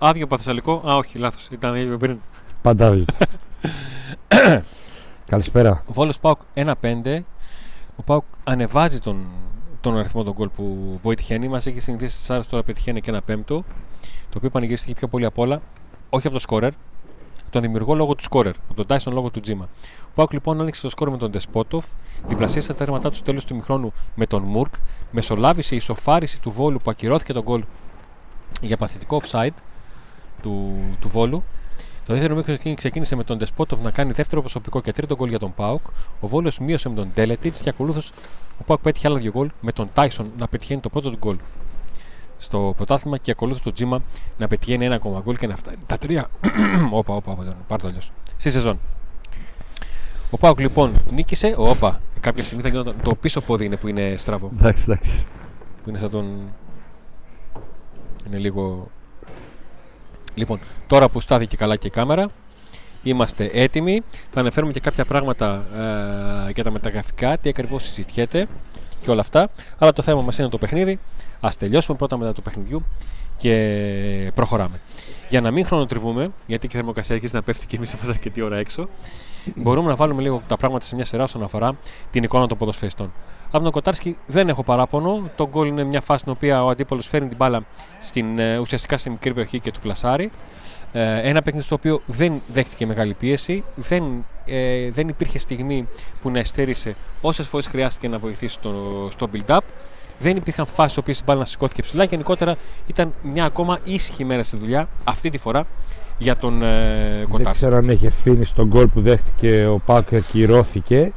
άδειο Παθεσσαλικό. Α, όχι, λάθος. Ήταν ίδιο πριν. Πάντα άδειο. Καλησπέρα. Βόλος Πάουκ 1-5. Ο Πάουκ ανεβάζει τον, τον αριθμό των γκολ που, που έτυχαίνει. Μας έχει συνηθίσει στι άρε τώρα πετυχαίνει και ένα πέμπτο. Το οποίο πανηγυρίστηκε πιο πολύ απ' όλα. Όχι από το σκόρερ. Τον δημιουργό λόγω του σκόρερ. Από τον Τάισον λόγω του Τζίμα. Ο Πάουκ λοιπόν άνοιξε το σκόρ με τον Ντεσπότοφ. Διπλασίασε τα τέρματά του στο τέλος του μηχρόνου με τον Μουρκ. Μεσολάβησε η ισοφάριση του Βόλου που ακυρώθηκε τον γκολ για παθητικό offside του, του Βόλου. Το δεύτερο μήχρονο ξεκίνησε με τον Ντεσπότοφ να κάνει δεύτερο προσωπικό και τρίτο γκολ για τον Πάουκ. Ο Βόλος μείωσε με τον Ντέλετιτ και ακολούθως ο Πάουκ πέτυχε άλλα δύο γκολ με τον Τάισον να πετυχαίνει το πρώτο του γκολ στο πρωτάθλημα και ακολούθως το Τζίμα να πετυχαίνει ένα ακόμα γκολ και να φτάνει τα τρία. όπα, όπα, όπα, πάρ' το αλλιώς. Στη σεζόν. Ο Πάουκ λοιπόν νίκησε. Όπα, κάποια στιγμή θα γινόταν. Το πίσω πόδι είναι που είναι στραβό. Εντάξει, εντάξει. Που είναι σαν τον. Είναι λίγο. Λοιπόν, τώρα που στάθηκε καλά και η κάμερα, είμαστε έτοιμοι. Θα αναφέρουμε και κάποια πράγματα ε, για τα μεταγραφικά, τι ακριβώς συζητιέται και όλα αυτά. Αλλά το θέμα μας είναι το παιχνίδι. Α τελειώσουμε πρώτα μετά το παιχνιδιού και προχωράμε. Για να μην χρονοτριβούμε, γιατί και η θερμοκρασία αρχίζει να πέφτει και εμείς είμαστε αρκετή ώρα έξω, μπορούμε να βάλουμε λίγο τα πράγματα σε μια σειρά όσον αφορά την εικόνα των ποδοσφαιριστών. Από τον Κοτάρσκι δεν έχω παράπονο. Το γκολ είναι μια φάση στην οποία ο αντίπολο φέρνει την μπάλα στην, ε, ουσιαστικά στην μικρή περιοχή και του πλασάρει. Ε, ένα παιχνίδι στο οποίο δεν δέχτηκε μεγάλη πίεση. Δεν, ε, δεν υπήρχε στιγμή που να εστέρισε όσες φορές χρειάστηκε να βοηθήσει στο, στο build-up. Δεν υπήρχαν φάσεις οποίες η μπάλα να σηκώθηκε ψηλά. Γενικότερα ήταν μια ακόμα ήσυχη μέρα στη δουλειά αυτή τη φορά για τον ε, Δεν ξέρω αν έχει ευθύνη στον γκολ που δέχτηκε ο Πάκ και ακυρώθηκε.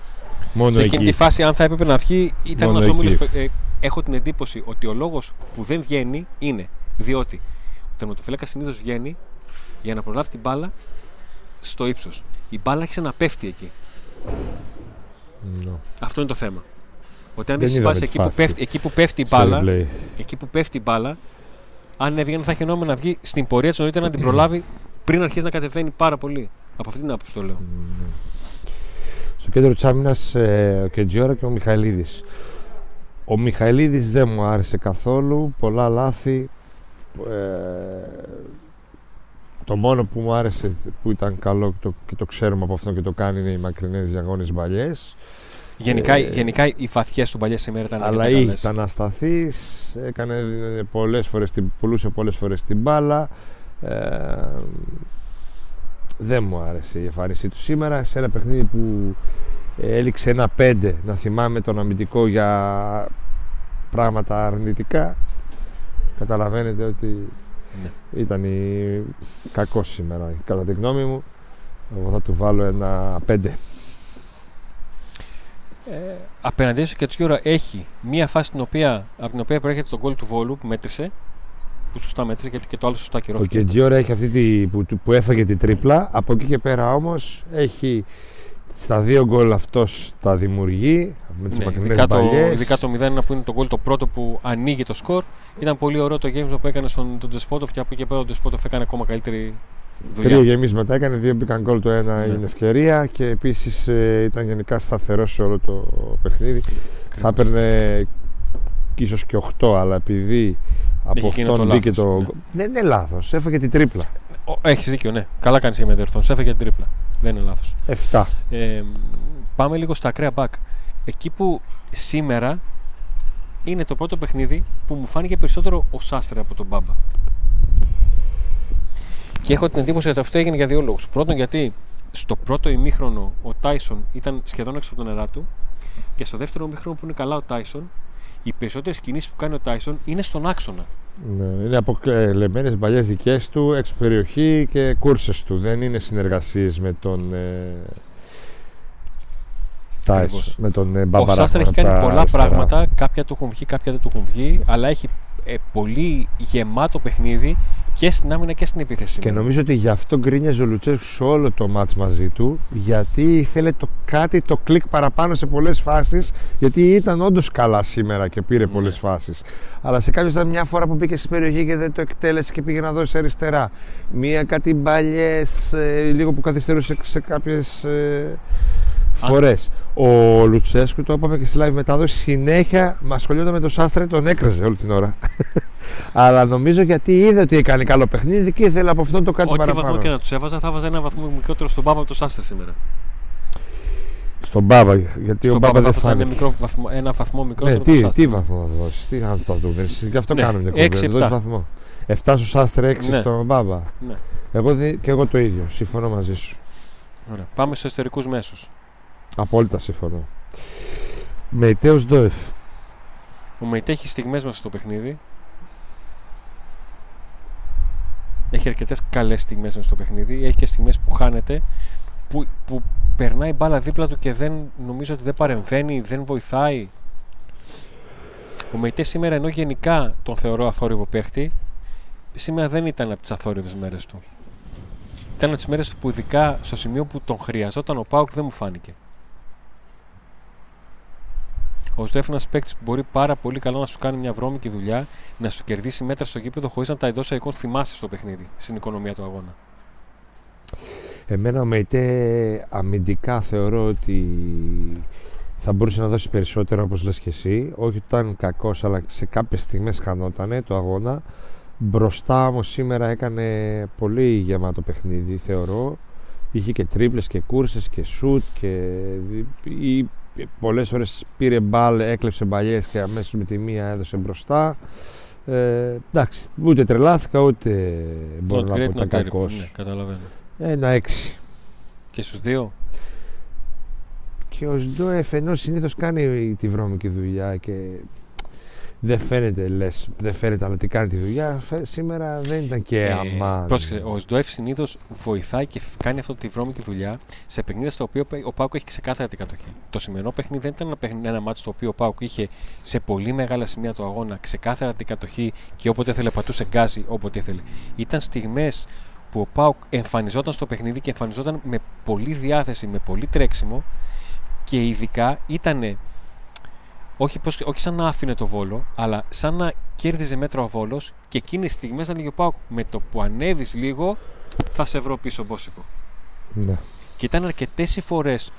Μόνο Σε εκεί. εκείνη τη φάση, αν θα έπρεπε να βγει, ήταν Μόνο ένας όμιλο. εκεί. Ε, έχω την εντύπωση ότι ο λόγος που δεν βγαίνει είναι διότι ο τερματοφύλακας συνήθως βγαίνει για να προλάβει την μπάλα στο ύψος. Η μπάλα άρχισε να πέφτει εκεί. Ναι. Αυτό είναι το θέμα. Ότι αν Δεν δεις τη είδαμε φάση τη εκεί που, φάση. πέφτει, εκεί που πέφτει η Στο μπάλα, replay. εκεί που πέφτει η μπάλα, αν έβγαινε θα είχε νόημα να βγει στην πορεία της νωρίτερα να την προλάβει πριν αρχίσει να κατεβαίνει πάρα πολύ. Από αυτή την άποψη το λέω. Στο κέντρο της άμυνας ο Κεντζιόρα και ο Μιχαηλίδης. Ο Μιχαηλίδης δεν μου άρεσε καθόλου. Πολλά λάθη. Ε, το μόνο που μου άρεσε που ήταν καλό και το, και το ξέρουμε από αυτό και το κάνει είναι οι μακρινές διαγώνες μπαλιές. Γενικά, Ε, γενικά οι βαθιές του παλιέ σήμερα ήταν Αλλά αρκετά καλές. ήταν ασταθής, έκανε ε, πολλές φορές, την- πουλούσε πολλές φορές την μπάλα. Ε, δεν μου άρεσε η εμφάνισή του σήμερα σε ένα παιχνίδι που έληξε ένα πέντε να θυμάμαι τον αμυντικό για πράγματα αρνητικά καταλαβαίνετε ότι Ναι. ήταν η... κακός σήμερα κατά τη γνώμη μου εγώ θα του βάλω ένα πέντε Ε, απέναντί σου και Τσιούρα έχει μία φάση την οποία, από την οποία προέρχεται το γκολ του Βόλου που μέτρησε. Που σωστά μέτρησε γιατί και το άλλο σωστά Ο κυρώθηκε. Κεντζιόρα έχει αυτή τη, που, που έφαγε την τρίπλα. Από εκεί και πέρα όμως έχει στα δύο γκολ αυτός τα δημιουργεί με τις Ναι, μακρινές ειδικά, το, μπαλιές. ειδικά το 0 που είναι το γκολ το πρώτο που ανοίγει το σκορ. Ήταν πολύ ωραίο το game που έκανε στον τον Ντεσπότοφ και από εκεί και πέρα ο Ντεσπότοφ έκανε ακόμα καλύτερη δουλειά. Τρία γεμίσματα έκανε, δύο μπήκαν γκολ, το ένα Ναι. είναι ευκαιρία και επίσης ε, ήταν γενικά σταθερός σε όλο το παιχνίδι. Θα έπαιρνε ίσως και 8, αλλά επειδή από Είχε γίνει αυτόν το μπήκε λάθος, το... ναι. Δεν είναι λάθος, έφαγε την τρίπλα. Έχεις δίκιο, ναι. Καλά κάνεις και με διορθώνει. Έφεγε την τρίπλα. Δεν είναι λάθος. 7. Ε, πάμε λίγο στα ακραία back. Εκεί που σήμερα είναι το πρώτο παιχνίδι που μου φάνηκε περισσότερο ο Σάστρε από τον Μπάμπα. Και έχω την εντύπωση ότι αυτό έγινε για δύο λόγους. Πρώτον, γιατί στο πρώτο ημίχρονο ο Τάισον ήταν σχεδόν έξω από τα νερά του. Και στο δεύτερο ημίχρονο που είναι καλά ο Τάισον, οι περισσότερες κινήσεις που κάνει ο Τάισον είναι στον άξονα. Ναι, είναι αποκλεμμένες μπαλιές δικές του, έξω περιοχή και κούρσες του. Δεν είναι συνεργασίες με τον ε, Τάις, Ακριβώς. με τον ε, Ο Μπαμπαρά. Σάστρε έχει από τα κάνει πολλά αριστερά. πράγματα. Κάποια του έχουν βγει, κάποια δεν του έχουν βγει. Αλλά έχει ε, πολύ γεμάτο παιχνίδι και στην άμυνα και στην επίθεση. Και νομίζω ότι γι' αυτό γκρίνιαζε ο Λουτσέσκου σε όλο το μάτς μαζί του γιατί ήθελε το κάτι, το κλικ παραπάνω σε πολλές φάσεις γιατί ήταν όντως καλά σήμερα και πήρε Ναι. πολλές φάσεις αλλά σε κάποιες ήταν μια φορά που μπήκε στην περιοχή και δεν το εκτέλεσε και πήγε να δώσει αριστερά μία κάτι μπαλιές ε, λίγο που καθυστερούσε σε κάποιες ε, φορές ο Λουτσέσκου το είπαμε και στη live μετάδοση συνέχεια μα ασχολιόταν με τον Σάστρε τον έκραζε όλη την ώρα Αλλά νομίζω γιατί είδε ότι έκανε καλό παιχνίδι και ήθελε από αυτό το κάτι Ό,τι παραπάνω. βαθμό και να τους έβαζα, θα βάζα ένα βαθμό μικρότερο στον Μπάμπα από το Σάστερ σήμερα. Στον Μπάμπα, γιατί ο Στον Μπάμπα δεν θα βάζα ένα, φάνηκε. μικρό βαθμό, ένα βαθμό μικρότερο Ναι, από το τι, Σάστερ. τι βαθμό θα δώσει, τι να το δώσει. Γι' αυτό Ναι, κάνουμε μια έξι, κουβέντα. Δώσει επτά. βαθμό. 7 στο Σάστρε, 6 Ναι. στον Μπάμπα. Ναι. Εγώ δε- και εγώ το ίδιο. Συμφωνώ μαζί σου. Ωραία. Πάμε στους εσωτερικούς μέσους. Απόλυτα συμφωνώ. Μεϊτέο Ντόεφ. Ο Μεϊτέ έχει στιγμές μέσα στο παιχνίδι. Έχει αρκετές καλές στιγμές μέσα στο παιχνίδι. Έχει και στιγμές που χάνεται. Που, που περνάει μπάλα δίπλα του και δεν νομίζω ότι δεν παρεμβαίνει, δεν βοηθάει. Ο Μεϊτέ σήμερα ενώ γενικά τον θεωρώ αθόρυβο παίχτη, σήμερα δεν ήταν από τις αθόρυβες μέρες του. Ήταν από τις μέρες που ειδικά στο σημείο που τον χρειαζόταν ο Πάουκ δεν μου φάνηκε. Ο Σδέφ είναι ένας παίκτης που μπορεί πάρα πολύ καλά να σου κάνει μια βρώμικη δουλειά, να σου κερδίσει μέτρα στο γήπεδο χωρίς να τα εντός εικόν θυμάσαι στο παιχνίδι, στην οικονομία του αγώνα. Εμένα ο Μεϊτέ αμυντικά θεωρώ ότι θα μπορούσε να δώσει περισσότερο όπως λες και εσύ. Όχι ότι ήταν κακός, αλλά σε κάποιες στιγμές χανότανε το αγώνα. Μπροστά όμως σήμερα έκανε πολύ γεμάτο παιχνίδι θεωρώ. Είχε και τρίπλες και κούρσες και σουτ και ή πολλές ώρες πήρε μπάλ, έκλεψε μπαλιές και αμέσως με τη μία έδωσε μπροστά. Ε, εντάξει, ούτε τρελάθηκα ούτε μπορώ Not να great, πω ήταν not terrible. κακός. Ναι, καταλαβαίνω. Ένα έξι. Και στους δύο; Και ο Σντόεφ ενώ συνήθως κάνει τη βρώμικη δουλειά και δεν φαίνεται λες, δεν φαίνεται αλλά τι κάνει τη δουλειά, φε- σήμερα δεν ήταν και αμάν. Ε, πρόσεξε, ο Σντοεφ συνήθως βοηθάει και κάνει αυτή τη βρώμικη δουλειά σε παιχνίδια στα οποία ο Πάουκ έχει ξεκάθαρα την κατοχή. Το σημερινό παιχνίδι δεν ήταν ένα, παιχνίδι, ένα μάτι στο οποίο ο Πάουκ είχε σε πολύ μεγάλα σημεία του αγώνα ξεκάθαρα την κατοχή και όποτε ήθελε πατούσε γκάζι όποτε ήθελε. Ήταν στιγμές που ο Πάουκ εμφανιζόταν στο παιχνίδι και εμφανιζόταν με πολύ διάθεση, με πολύ τρέξιμο και ειδικά ήταν όχι, πώς, όχι σαν να άφηνε το βόλο, αλλά σαν να κέρδιζε μέτρα ο βόλος και εκείνες τις στιγμές να λέγει ο Πάουκ με το που ανέβεις λίγο θα σε βρω πίσω Μπόσικο. Ναι. Και ήταν αρκετές οι φορές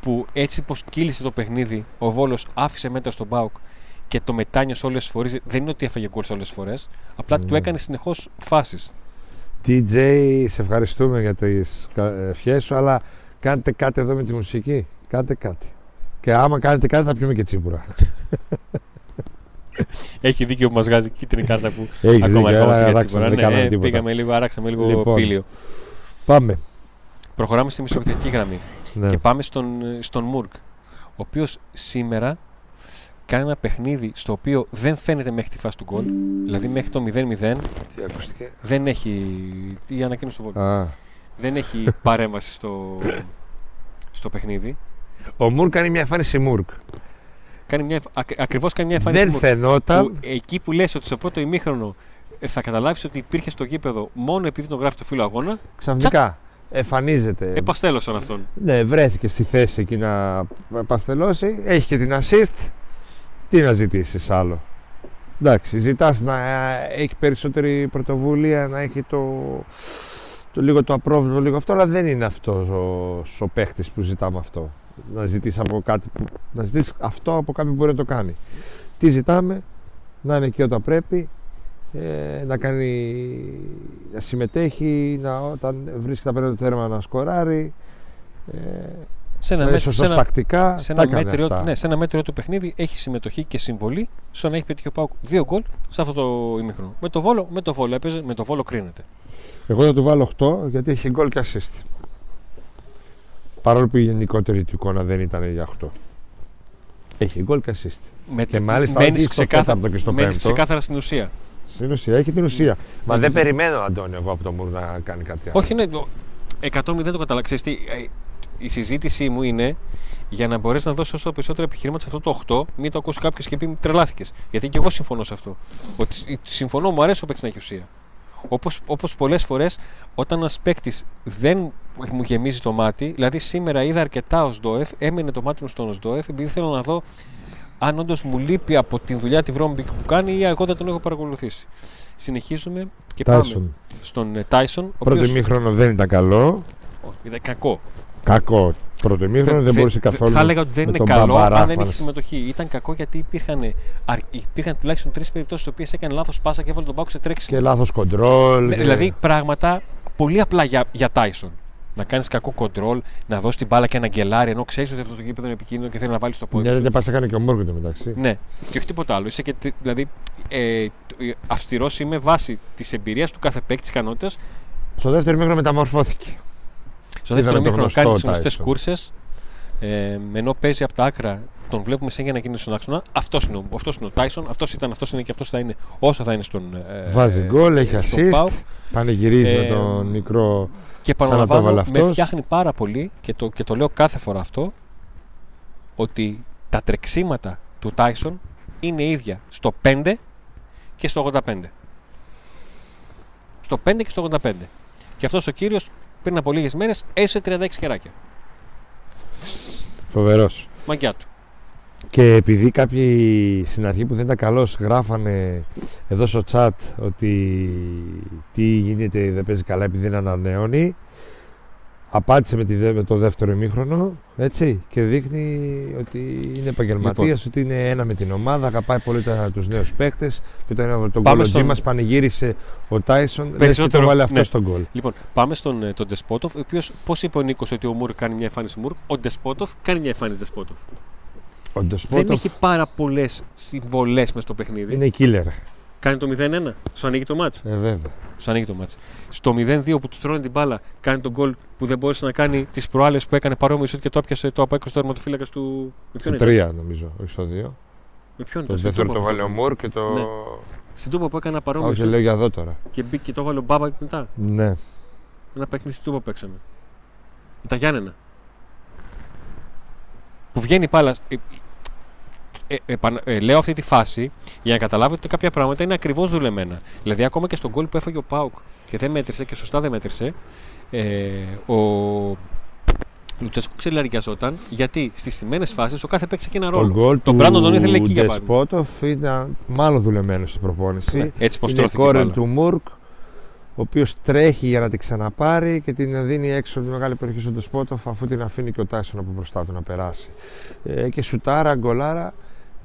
που έτσι πως κύλησε το παιχνίδι, ο Βόλος άφησε μέτρα στον Πάουκ και το μετάνιωσε όλες τις φορές. Δεν είναι ότι έφαγε γκολ όλες τις φορές. Απλά του Ναι. έκανε συνεχώς φάσεις. DJ, σε ευχαριστούμε για τις κα- ευχές σου, αλλά κάντε κάτι εδώ με τη μουσική. Κάντε κάτι. Και άμα κάνετε κάτι θα πιούμε και τσίπουρα. Έχει δίκιο που μας βγάζει κίτρινη κάρτα που Έχεις ακόμα δίκιο, ακόμα έλα, για αράξαμε, τσίπουρα. δεν Ναι, κάναμε ε, τίποτα. πήγαμε λίγο, αράξαμε λίγο Λοιπόν. πύλιο. Πάμε. Προχωράμε στη μισοπιθετική γραμμή. Ναι. Και πάμε στον, στον Μουρκ, ο οποίος σήμερα κάνει ένα παιχνίδι στο οποίο δεν φαίνεται μέχρι τη φάση του γκολ. Δηλαδή μέχρι το 0-0 Τι ακούστηκε; δεν έχει. η ανακοίνωση του Βόλου. Α. δεν έχει παρέμβαση στο, στο παιχνίδι. Ο Μουρκ κάνει μια εμφάνιση Μουρκ. Κάνει μια, ακ, ακριβώς κάνει μια εμφάνιση Δεν Μουρκ, φαινόταν. που εκεί που λες ότι στο πρώτο ημίχρονο ε, θα καταλάβεις ότι υπήρχε στο γήπεδο μόνο επειδή τον γράφει το φύλλο αγώνα, Ξαφνικά εμφανίζεται. επαστέλωσαν αυτόν. Ναι, βρέθηκε στη θέση εκεί να παστελώσει. Έχει και την assist. Τι να ζητήσεις άλλο; Εντάξει, ζητάς να έχει περισσότερη πρωτοβουλία, να έχει το, το λίγο το απρόβλεπτο, λίγο αυτό, αλλά δεν είναι αυτός ο, ο παίχτης που ζητάμε αυτό. Να ζητήσει από κάτι που, να ζητήσεις αυτό από κάποιον που μπορεί να το κάνει. Τι ζητάμε, να είναι εκεί όταν πρέπει, ε, να κάνει, να συμμετέχει, να, όταν βρίσκεται απέναντι το τέρμα να σκοράρει. Ε, Σε ένα, να είναι μέτριο, σε σωστός ένα, τακτικά, σε τα ένα, έκανε μέτριο, αυτά. ναι, σε ένα μέτριο του παιχνίδι έχει συμμετοχή και συμβολή στο να έχει πετύχει ο Πάουκ δύο γκολ σε αυτό το ημίχρονο. Με το βόλο, με το βόλο έπαιζε, με το βόλο κρίνεται. Εγώ θα του βάλω 8 γιατί έχει γκολ και assist. Παρόλο που η γενικότερη του εικόνα δεν ήταν για 8. Έχει γκολ και assist. Με, Και μάλιστα μένεις όχι στο ξεκάθαρα, τέταρτο και στο μένεις πέμπτο. ξεκάθαρα στην ουσία. Στην ουσία, έχει την ουσία. Μα Έχεις δεν δίκιο. περιμένω, Αντώνιο, εγώ από τον Μουρ να κάνει κάτι άλλο. Όχι, ναι, το 100 δεν το καταλαβαίνω. Ξέρεις τι, ε, Η συζήτησή μου είναι για να μπορέσει να δώσεις όσο περισσότερα επιχειρήματα σε αυτό το 8, μην το ακούσεις κάποιος και πει τρελάθηκες. Γιατί και εγώ συμφωνώ σε αυτό. Ότι συμφωνώ, μου αρέσει ο παίκτης να έχει ουσία. Όπως, όπως πολλές φορές όταν ένας παίκτης δεν μου γεμίζει το μάτι, δηλαδή σήμερα είδα αρκετά ο Σντόεφ, έμενε το μάτι μου στον Σντόεφ επειδή θέλω να δω αν όντως μου λείπει από τη δουλειά τη βρώμικη που κάνει ή εγώ δεν τον έχω παρακολουθήσει. Συνεχίζουμε και πάμε Τάισον. στον ε, Τάισον. Ο Πρώτο οποίος- ημίχρονο δεν ήταν καλό. Όχι, ήταν κακό. Κακό. Πρώτο ημίχρονο δεν Δε- μπορούσε δε- καθόλου. Θα έλεγα ότι δεν με είναι τον καλό Μπαμπά αν δεν είχε Ράχμαν. συμμετοχή. Ήταν κακό γιατί υπήρχαν, αρ- υπήρχαν τουλάχιστον τρεις περιπτώσεις στις οποίες έκανε λάθος πάσα και έβαλε τον ΠΑΟΚ σε τρέξιμο. Και λάθος κοντρόλ. Ναι, και- Δηλαδή πράγματα πολύ απλά για, για Tyson. Να κάνεις κακό κοντρόλ, να δώσεις την μπάλα και ένα γκελάρι ενώ ξέρεις ότι αυτό το γήπεδο είναι επικίνδυνο και θέλει να βάλεις το πόδι. Μια σου. τέτοια πάσα έκανε και ο Μόργκ μεταξύ. Ναι, και όχι τίποτα άλλο. Είσαι και, τε- δηλαδή, ε, αυστηρός είμαι βάσει της εμπειρίας του κάθε παίκτη της ικανότητας. Στο δεύτερο ημίχρονο μεταμορφώθηκε. Στο Είδαμε δεύτερο το μήχρονο γνωστό κάνει τις γνωστές Tyson. κούρσες. Ε, ενώ παίζει από τα άκρα, τον βλέπουμε σαν για να γίνει στον άξονα. Αυτός είναι, ο- αυτός είναι ο Τάισον, αυτός ήταν, αυτός είναι και αυτός θα είναι όσο θα είναι στον. Ε, Βάζει γκολ, έχει στον ΠΑΟΚ. assist. Πανηγυρίζει με Ε, τον μικρό. Και Σαν να το παραλαμβάνω, έβαλε με αυτός. φτιάχνει πάρα πολύ και το, και το λέω κάθε φορά αυτό ότι τα τρεξίματα του Τάισον είναι ίδια στο 5 και στο 85. Στο 5 και στο 85. Και αυτός ο κύριος πριν από λίγες μέρες έζησε 36 χεράκια. Φοβερός. Μαγκιά του. Και επειδή κάποιοι στην αρχή που δεν ήταν καλός γράφανε εδώ στο chat ότι τι γίνεται, δεν παίζει καλά επειδή δεν ανανεώνει, απάντησε με, τη, δε- με το δεύτερο ημίχρονο έτσι, και δείχνει ότι είναι επαγγελματίας, Λοιπόν. ότι είναι ένα με την ομάδα, αγαπάει πολύ τα, τους νέους παίκτες και όταν έβαλε τον Πάμε γκολ ο στον- Τζίμας πανηγύρισε ο Τάισον, λες και το Περισσότερο- βάλε αυτό ναι. στον γκολ. Λοιπόν, πάμε στον ε, τον Ντεσπότοφ, ο οποίος πώς είπε ο Νίκος ότι ο Μουρ κάνει μια εμφάνιση Μουρ, ο Ντεσπότοφ κάνει μια εμφάνιση Ντεσπότοφ. Ο Δεν Ντοσπότοφ έχει πάρα πολλές συμβολές μες στο παιχνίδι. είναι killer, Κάνει το 0-1, σου ανοίγει το μάτς. ε, βέβαια. Σου ανοίγει το μάτς. Στο 0-2 που του τρώνε την μπάλα, κάνει τον γκολ που δεν μπόρεσε να κάνει τις προάλλες που έκανε παρόμοιο σουτ και το έπιασε το απέκο στο τερματοφύλακας του. Με ποιον Στο ήταν; 3 νομίζω, όχι στο 2. Με ποιον Το ήταν; Στην δεύτερο Τούπα το που βάλε ο έκανε. Μουρ και το. Ναι. Στην Τούπα που έκανε ένα Α, παρόμοιο Όχι, σουτ λέω για εδώ τώρα. και μπήκε και το βάλε ο Μπάμπα μετά. Ναι. Ένα παιχνίδι στην Τούπα παίξαμε. Με τα Γιάννενα. Που βγαίνει πάλα. Ε, ε, ε, επανα- ε, λέω αυτή τη φάση για να καταλάβετε ότι κάποια πράγματα είναι ακριβώς δουλεμένα. Δηλαδή, ακόμα και στον γκολ που έφαγε ο Πάουκ και δεν μέτρησε και σωστά δεν μέτρησε, ε, ο Λουτσέσκου ξελαργιαζόταν γιατί στις στιμένε φάσεις ο κάθε παίξει και ένα Το ρόλο. γκολ Τον του Μπράντον τον ήθελε εκεί για παράδειγμα. Ντεσπότοφ ήταν μάλλον δουλεμένο στην προπόνηση. Ναι, έτσι πως είναι τρώθηκε η κόρελ μπάλα. του Μουρκ, ο οποίος τρέχει για να την ξαναπάρει και την δίνει έξω από τη μεγάλη περιοχή στον Ντεσπότοφ αφού την αφήνει και ο Τάισον από μπροστά του να περάσει. Ε, και σουτάρα, γκολάρα.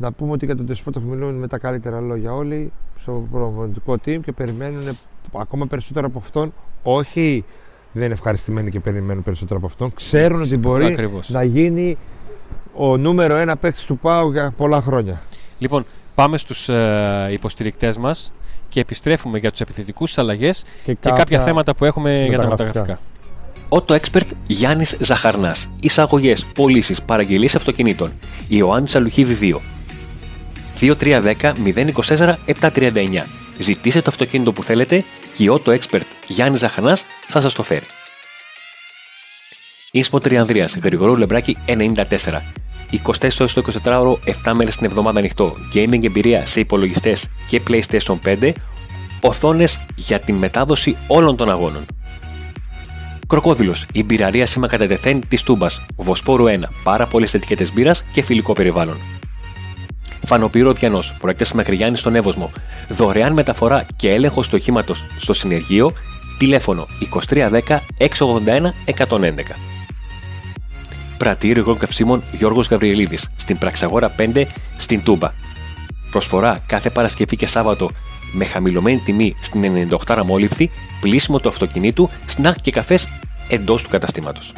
Να πούμε ότι για τον Ντεσπότοφ μιλούν με τα καλύτερα λόγια όλοι στο προπονητικό team και περιμένουν ακόμα περισσότερο από αυτόν. Όχι, δεν είναι ευχαριστημένοι και περιμένουν περισσότερο από αυτόν. Ξέρουν ότι μπορεί Ακριβώς. να γίνει ο νούμερο ένα παίκτης του ΠΑΟ για πολλά χρόνια. Λοιπόν, πάμε στους ε, υποστηρικτές μας και επιστρέφουμε για τους επιθετικούς αλλαγές και κάποια θέματα που έχουμε για τα μεταγραφικά. μεταγραφικά. Auto Expert Γιάννης Ζαχαρνάς. Εισαγωγές, πωλήσεις, παραγγελίες αυτοκινήτων. Ιωάννης Αλουχίδη 2. 2310 024 739. Ζητήστε το αυτοκίνητο που θέλετε και η Auto Expert Γιάννη Ζαχαρνά θα σας το φέρει. Ίσπο Τριανδρίας, Γρηγορού Λεμπράκη 94. 24 ώρες το 24ωρο, 7 μέρες την εβδομάδα ανοιχτό. Gaming εμπειρία σε υπολογιστές και PlayStation 5. Οθόνες για την μετάδοση όλων των αγώνων. Κροκόδηλος, η μπειραρία σήμα κατά τεθέν της Τούμπας. Βοσπόρου 1, πάρα πολλές ετικέτες μπύρας και φιλικό περιβάλλον. Φανοπύρο Διανό, προέκτε Μακριγιάννη στον Εύωσμο. Δωρεάν μεταφορά και έλεγχος του οχήματος στο συνεργείο. Τηλέφωνο 2310 681 111. Πρατήριο υγρών καυσίμων Γιώργος Γαβριελίδης στην Πραξαγόρα 5 στην Τούμπα. Προσφορά κάθε Παρασκευή και Σάββατο με χαμηλωμένη τιμή στην 98 αμόλυφθη, πλήσιμο του αυτοκινήτου, σνακ και καφές εντός του καταστήματος.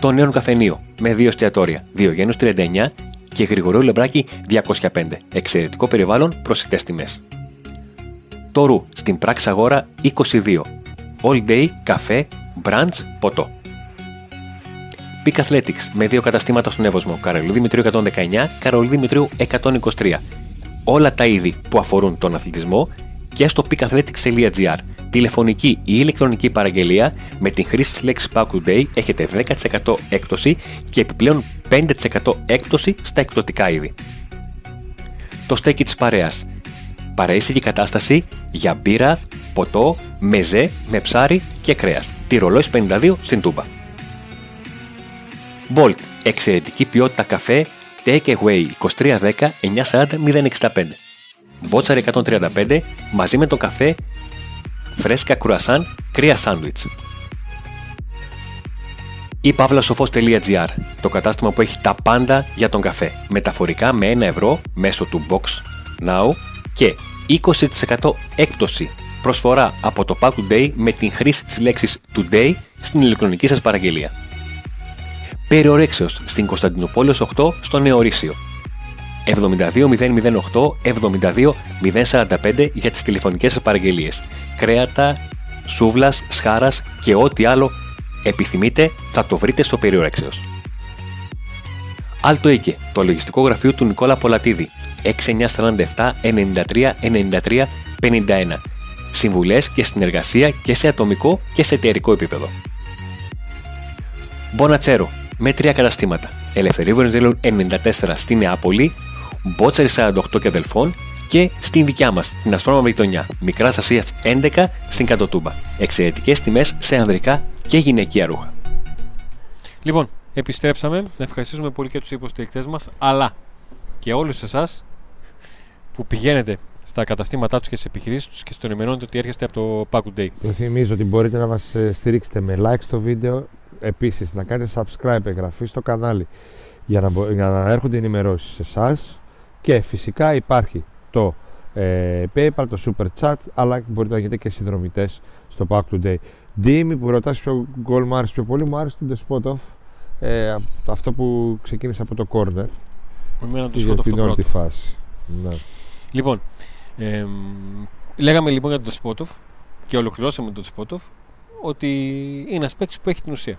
Το νέο καφενείο με δύο εστιατόρια, Διογένους 39 και Γρηγορίου Λεμπράκη 205. Εξαιρετικό περιβάλλον, προσιτές τιμές. Το Ρου στην Πράξη Αγόρα 22. All day, καφέ, brunch, ποτό. Peak Athletics με δύο καταστήματα στον Εύωσμο, Καρολίδη Δημητρίου 119, Καρολίδη Δημητρίου 123. Όλα τα είδη που αφορούν τον αθλητισμό και στο peakathletics.gr. Τηλεφωνική ή ηλεκτρονική παραγγελία με την χρήση της λέξης Pack Today έχετε 10% έκπτωση και επιπλέον 5% έκπτωση στα εκπτωτικά είδη. Το στέκι της παρέας. Παραίστικη κατάσταση για μπύρα, ποτό, μεζέ με ψάρι και κρέας. Τυρολόις 52 στην Τούμπα. Bolt. Εξαιρετική ποιότητα καφέ Take Away 2310 940 065. Μπότσαρ 135 μαζί με το καφέ Φρέσκα κουρασάν κρύα σάντουιτς. Ή pavlasofos.gr, το κατάστημα που έχει τα πάντα για τον καφέ. Μεταφορικά με 1 ευρώ μέσω του Box Now και 20% έκπτωση προσφορά από το Pack Today με την χρήση της λέξης Today στην ηλεκτρονική σας παραγγελία. Περιορέξεως στην Κωνσταντινούπολης 8 στο Νεορίσιο. 72008 72045 για τις τηλεφωνικές σας παραγγελίες. Κρέατα, σούβλας, σχάρας και ό,τι άλλο επιθυμείτε θα το βρείτε στο Περιορέξεως. Άλτο Οίκε, το λογιστικό γραφείο του Νικόλα Πολατίδη. 6947 93 93 51. Συμβουλές και συνεργασία και σε ατομικό και σε εταιρικό επίπεδο. Μπονατσέρο, με τρία καταστήματα. Ελευθερίου Βενιζέλου 94 στη Νεάπολη, Μπότσαρη 48 και αδελφών και στην δικιά μας, την Αστρόνομη Γειτονιά, Μικράς Ασίας 11 στην Κατοτούμπα. Εξαιρετικές τιμές σε ανδρικά και γυναικεία ρούχα. Λοιπόν, επιστρέψαμε. Να ευχαριστήσουμε πολύ και τους υποστηρικτές μας, αλλά και όλους εσάς που πηγαίνετε στα καταστήματά τους και στις επιχειρήσεις τους και στο ενημερώνετε ότι έρχεστε από το Pack Day. Το θυμίζω ότι μπορείτε να μας ε, στηρίξετε με like στο βίντεο, επίσης να κάνετε subscribe, εγγραφή στο κανάλι για να, μπο- για να έρχονται ενημερώσεις σε εσάς και φυσικά υπάρχει το ε, PayPal, το Super Chat, αλλά μπορείτε να γίνετε και συνδρομητές στο Pack Today. Δήμη που ρωτάς ποιο γκολ μου άρεσε πιο πολύ, μου άρεσε το Despotov, ε, αυτό που ξεκίνησε από το corner Εμένα το για σκότω αυτό την όλη πρώτο. τη φάση. Ναι. Λοιπόν, εμ, λέγαμε λοιπόν για τον Τεσπότοφ και ολοκληρώσαμε τον Τεσπότοφ ότι είναι ένας παίκτης που έχει την ουσία.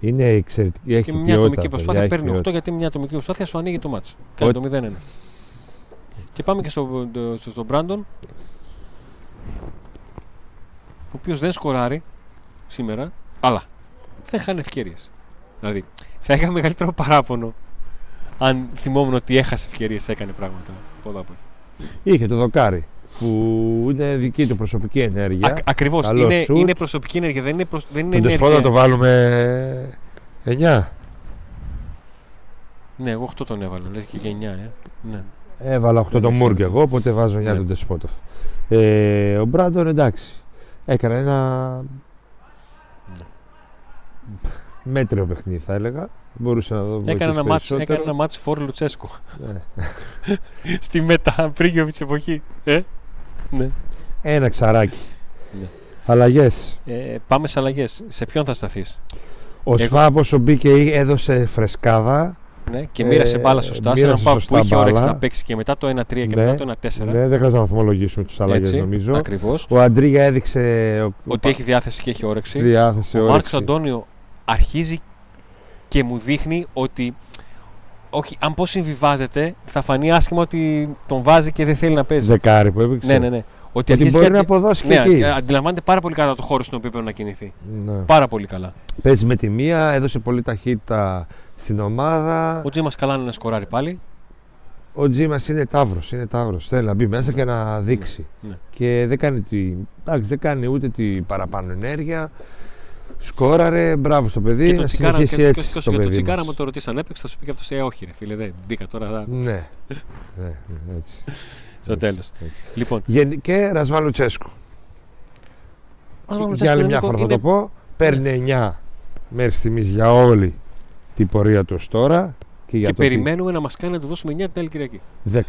Είναι εξαιρετική, έχει Και με μια ποιότητα, ατομική παιδιά, προσπάθεια έχει παίρνει 8 ποιότητα. γιατί μια ατομική προσπάθεια σου ανοίγει το μάτς. Κάνει το 0-1. Και πάμε και στο- το- στο- στον Μπράντον, ο οποίος δεν σκοράρει σήμερα, αλλά δεν χάνει ευκαιρίες. Δηλαδή, θα είχα μεγαλύτερο παράπονο αν θυμόμουν ότι έχασε ευκαιρίες, έκανε πράγματα. Πολλά από αυτά. Είχε το δοκάρι που είναι δική του προσωπική ενέργεια. Ακριβώς. καλό Είναι, σουτ. είναι προσωπική ενέργεια, δεν είναι, προσ... δεν είναι Τον Τεσπότα ενέργεια. το βάλουμε 9. Ναι, εγώ 8 τον έβαλα, λες και για 9, ε. Ναι. Έβαλα 8 Δεν τον ξέρω. Μούργκ εγώ, οπότε βάζω 9 Ναι. τον Τεσπότοφ. Ε, ο Μπράντον εντάξει. Έκανε ένα Ναι. μέτριο παιχνίδι θα έλεγα. Μπορούσε να δω Έκανε ένα, μάτς, περισσότερο. έκανε ένα μάτς φόρ Λουτσέσκο. Ναι. Στη μετά Πρίγκοβιτς εποχή. Ε; Ναι. Ένα ξαράκι. Ναι. Αλλαγές. Ε, πάμε σε αλλαγές. Σε ποιον θα σταθείς; Ο Εγώ- Σφάπ όσο μπήκε έδωσε φρεσκάδα. Ναι, και μοίρασε Ε, μπάλα σωστά. Σε έναν μοίρασε Πάο που σωστά είχε όρεξη μπάλα. να παίξει και μετά το 1-3 και Ναι. μετά το 1-4. Ναι, δεν χρειάζεται να βαθμολογήσουμε του αλλαγές νομίζω. Ακριβώς. Ο Αντρίγια έδειξε Ότι έχει διάθεση και έχει όρεξη. διάθεση Ο Μάρκος όρεξη. Αντώνιο αρχίζει και μου δείχνει ότι όχι, αν πώς συμβιβάζεται, θα φανεί άσχημα ότι τον βάζει και δεν θέλει να παίζει. Δεκάρι που έπαιξε. Ναι, ναι, ναι. Ότι, Ότι αρχίζει μπορεί και να αποδώσει και ναι, εκεί. ε, αντιλαμβάνεται πάρα πολύ καλά το χώρο στον οποίο πρέπει να κινηθεί. Ναι. Πάρα πολύ καλά. Παίζει με τη μία, έδωσε πολύ ταχύτητα στην ομάδα. Ο Τζίμας καλά είναι να σκοράρει πάλι. Ο Τζίμας είναι ταύρο. Είναι ταύρος. Θέλει να μπει μέσα και να δείξει. Ναι. Και δεν κάνει, τη, εντάξει, δεν κάνει ούτε την παραπάνω ενέργεια. Σκόραρε, μπράβο στο παιδί, και να το τσικάρα, συνεχίσει και, έτσι και, και, στο και το παιδί τσικάρα μας. μου το ρωτήσει αν έπαιξε, θα σου πει και αυτό Ε, όχι, ρε φίλε, δεν μπήκα τώρα θα... Ναι, ναι, ναι, έτσι. Στο Έτσι, τέλος. έτσι. Λοιπόν, Γεν- Και Ρασβάλου Τσέσκου. Για άλλη μια φορά θα το πω. Παίρνει 9 μέρες τιμής για όλη την πορεία τους ως τώρα. Και, για Και το ότι- περιμένουμε να μας κάνει να του δώσουμε 9 την άλλη Κυριακή. 10.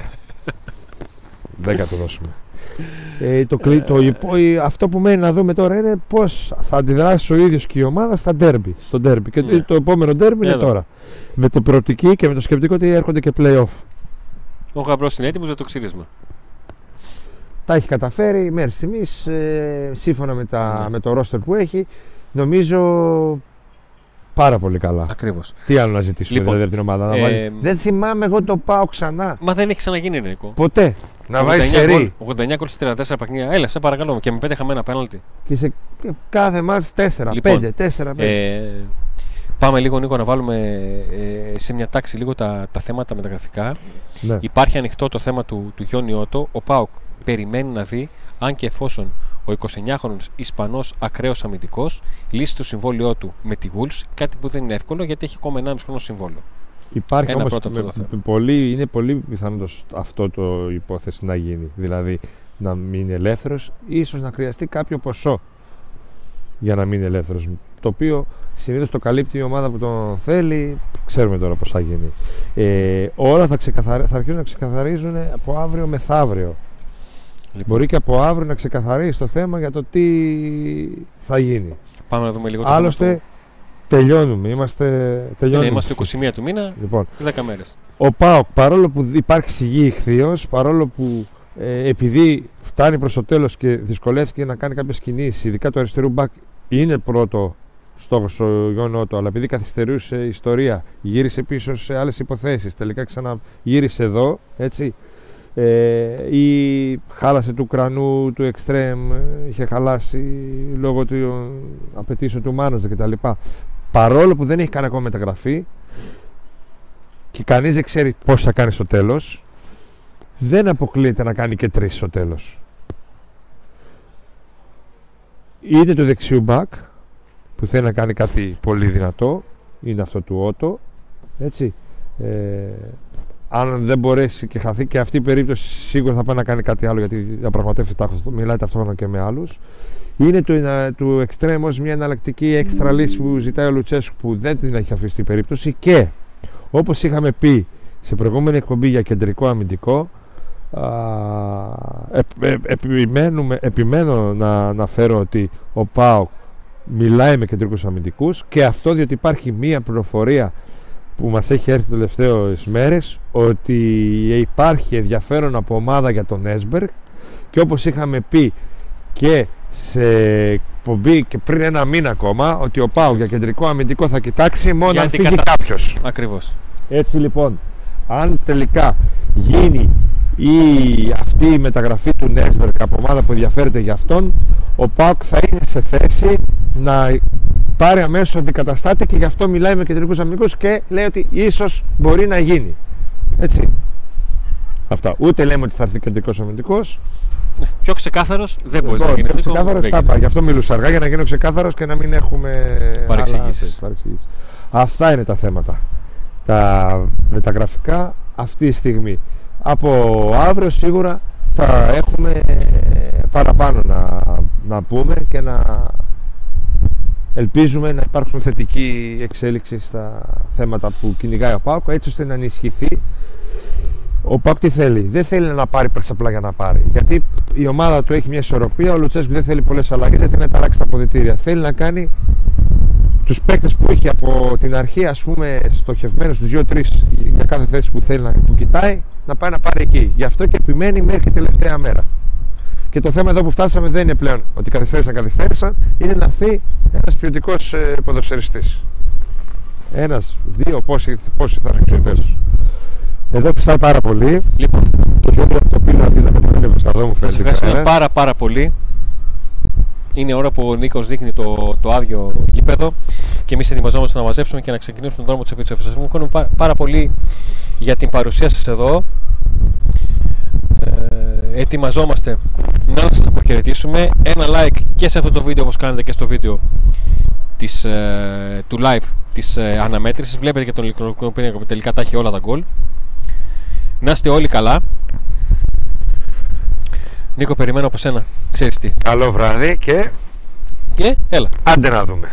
10 το δώσουμε. Ε, το, κλει- το, υπο- η- αυτό που μένει να δούμε τώρα είναι πώς θα αντιδράσει ο ίδιος και η ομάδα στα ντέρμπι. Στο ντέρμπι. Και Ναι. το επόμενο ντέρμπι είναι Έλα. τώρα. Με το προοπτική και με το σκεπτικό ότι έρχονται και playoff. Ο Γαμπρός είναι έτοιμος για το ξύρισμα. Τα έχει καταφέρει μέχρι στιγμής ε, σύμφωνα με, τα, Ναι. με το roster που έχει. Νομίζω πάρα πολύ καλά. Ακριβώς. Τι άλλο να ζητήσουμε Λοιπόν, δηλαδή από την ομάδα. να ε, βάζει- Δεν θυμάμαι εγώ το πάω ξανά. Μα δεν έχει ξαναγίνει, Νίκο. Ποτέ. Να βάζει 89 σερή. γκολ, 89 γκολ σε 34 παιχνίδια. Έλα, σε παρακαλώ. Και με 5 χαμένα πέναλτι. Και σε κάθε μάτς 4, Λοιπόν, 5, 4, 5. Ε, πάμε λίγο, Νίκο, να βάλουμε ε, σε μια τάξη λίγο τα, τα θέματα με τα γραφικά. ναι. Υπάρχει ανοιχτό το θέμα του, του Γιόνι Ότο. Ο Πάουκ περιμένει να δει αν και εφόσον ο 29χρονος Ισπανός ακραίος αμυντικός λύσει το συμβόλαιό του με τη Wolves, κάτι που δεν είναι εύκολο γιατί έχει ακόμα 1,5 χρόνο συμβόλαιο. Υπάρχει Ένα όμως πρώτο με- αυτό το θέμα. πολύ, είναι πολύ πιθανό το σ- αυτό το υπόθεση να γίνει. Δηλαδή να μείνει ελεύθερος, ίσως να χρειαστεί κάποιο ποσό για να μείνει ελεύθερος. Το οποίο Συνήθως το καλύπτει η ομάδα που τον θέλει. Ξέρουμε τώρα πώς θα γίνει. Ε, όλα θα, ξεκαθαρι... θα αρχίσουν να ξεκαθαρίζουν από αύριο μεθαύριο. Λοιπόν, Μπορεί και από αύριο να ξεκαθαρίσει το θέμα για το τι θα γίνει. Πάμε να δούμε λίγο το Άλλωστε, θέμα τελειώνουμε. Είμαστε, του- τελειώνουμε. Ναι, είμαστε 21 του μήνα, Λοιπόν, 10 μέρες. ο Πάοκ παρόλο που υπάρχει σιγή ηχθείως, παρόλο που ε, επειδή φτάνει προς το τέλος και δυσκολεύτηκε να κάνει κάποιες κινήσεις, ειδικά το αριστερού μπακ είναι πρώτο στόχο στο Γιώργο του, αλλά επειδή καθυστερούσε η ιστορία, γύρισε πίσω σε άλλες υποθέσεις, τελικά ξαναγύρισε εδώ, έτσι, ε, ή χάλασε του κρανού, του εξτρέμ, ε, είχε χαλάσει λόγω του απαιτήσεων του μάναζερ κτλ. Παρόλο που δεν έχει κάνει ακόμα μεταγραφή, και κανείς δεν ξέρει πώς θα κάνει στο τέλος, δεν αποκλείεται να κάνει και τρεις στο τέλος. Είτε του δεξιού μπακ, που θέλει να κάνει κάτι πολύ δυνατό, είναι αυτό του Ότο, έτσι. Ε, αν δεν μπορέσει και χαθεί και αυτή η περίπτωση, σίγουρα θα πάει να κάνει κάτι άλλο γιατί διαπραγματεύεται, ταυτό- μιλάει ταυτόχρονα και με άλλους. Είναι του, του εξτρέμ ως μια εναλλακτική έξτρα λύση που ζητάει ο Λουτσέσκου που δεν την έχει αφήσει την περίπτωση και όπως είχαμε πει σε προηγούμενη εκπομπή για κεντρικό αμυντικό α, επ- ε, επιμένουμε, επιμένω να αναφέρω ότι ο ΠΑΟΚ μιλάει με κεντρικούς αμυντικούς και αυτό διότι υπάρχει μία πληροφορία που μας έχει έρθει τελευταίες μέρες ότι υπάρχει ενδιαφέρον από ομάδα για τον Έσμπεργκ και όπως είχαμε πει και σε εκπομπή και πριν ένα μήνα ακόμα ότι ο Πάου για κεντρικό αμυντικό θα κοιτάξει μόνο Για αν φύγει αντικατα- κάποιος. Ακριβώς. Έτσι λοιπόν, αν τελικά γίνει η, αυτή η μεταγραφή του Νέσμπερκ από ομάδα που ενδιαφέρεται για αυτόν, ο Πάουκ θα είναι σε θέση να πάρει αμέσως αντικαταστάτη και γι' αυτό μιλάει με κεντρικούς αμυντικού και λέει ότι ίσως μπορεί να γίνει. Έτσι. Αυτά. Ούτε λέμε ότι θα έρθει κεντρικός αμυντικός. Πιο ξεκάθαρος δεν μπορεί να Λοιπόν, γίνει. πιο Νίκο, ξεκάθαρο δεν τα γίνεται. πάει. Γι' αυτό μιλούσα αργά για να γίνω ξεκάθαρος και να μην έχουμε Παρεξηγήσεις. άλλα- παρεξηγήσεις. Αυτά είναι τα θέματα. Τα μεταγραφικά αυτή τη στιγμή. Από αύριο σίγουρα θα έχουμε παραπάνω να, να πούμε και να ελπίζουμε να υπάρξουν θετική εξέλιξη στα θέματα που κυνηγάει ο ΠΑΟΚ έτσι ώστε να ενισχυθεί ο Πάκ τι θέλει; Δεν θέλει να πάρει παίξει απλά για να πάρει. Γιατί η ομάδα του έχει μια ισορροπία. Ο Λουτσέσκου δεν θέλει πολλές αλλαγές. Δεν θέλει να ταράξει τα αποδητήρια. Θέλει να κάνει τους παίκτες που έχει από την αρχή, ας πούμε, στοχευμένους τους 2-3 για κάθε θέση που θέλει να που κοιτάει, να πάει να πάρει εκεί. Γι' αυτό και επιμένει μέχρι και τελευταία μέρα. Και το θέμα εδώ που φτάσαμε δεν είναι πλέον ότι καθυστέρησαν, καθυστέρησαν, είναι να έρθει ένας ποιοτικός ε, ποδοσφαιριστής. Ένας, δύο, πόσοι, πόσοι θα ρίξουν τέλο. Εδώ φυσάει πάρα πολύ. Λοιπόν, Το χιόνι από το πίνο αρχίζει να κατεβαίνει προς τα δω μου σας φαίνεται. ευχαριστούμε κανένας. πάρα πάρα πολύ. Είναι ώρα που ο Νίκος δείχνει το, το άδειο γήπεδο και εμείς ετοιμαζόμαστε να μαζέψουμε και να ξεκινήσουμε τον δρόμο της επίτσευση. Σας ευχαριστούμε πάρα, πάρα πολύ για την παρουσία σας εδώ. Ε, ετοιμαζόμαστε να σας αποχαιρετήσουμε. Ένα like και σε αυτό το βίντεο όπως κάνετε και στο βίντεο της, ε, του live της ε, αναμέτρησης. Βλέπετε και τον ηλεκτρονικό πίνακα που τελικά τα έχει όλα τα γκολ. Να είστε όλοι καλά. Νίκο, περιμένω από σένα. Ξέρεις τι. Καλό βράδυ και Και έλα. άντε να δούμε.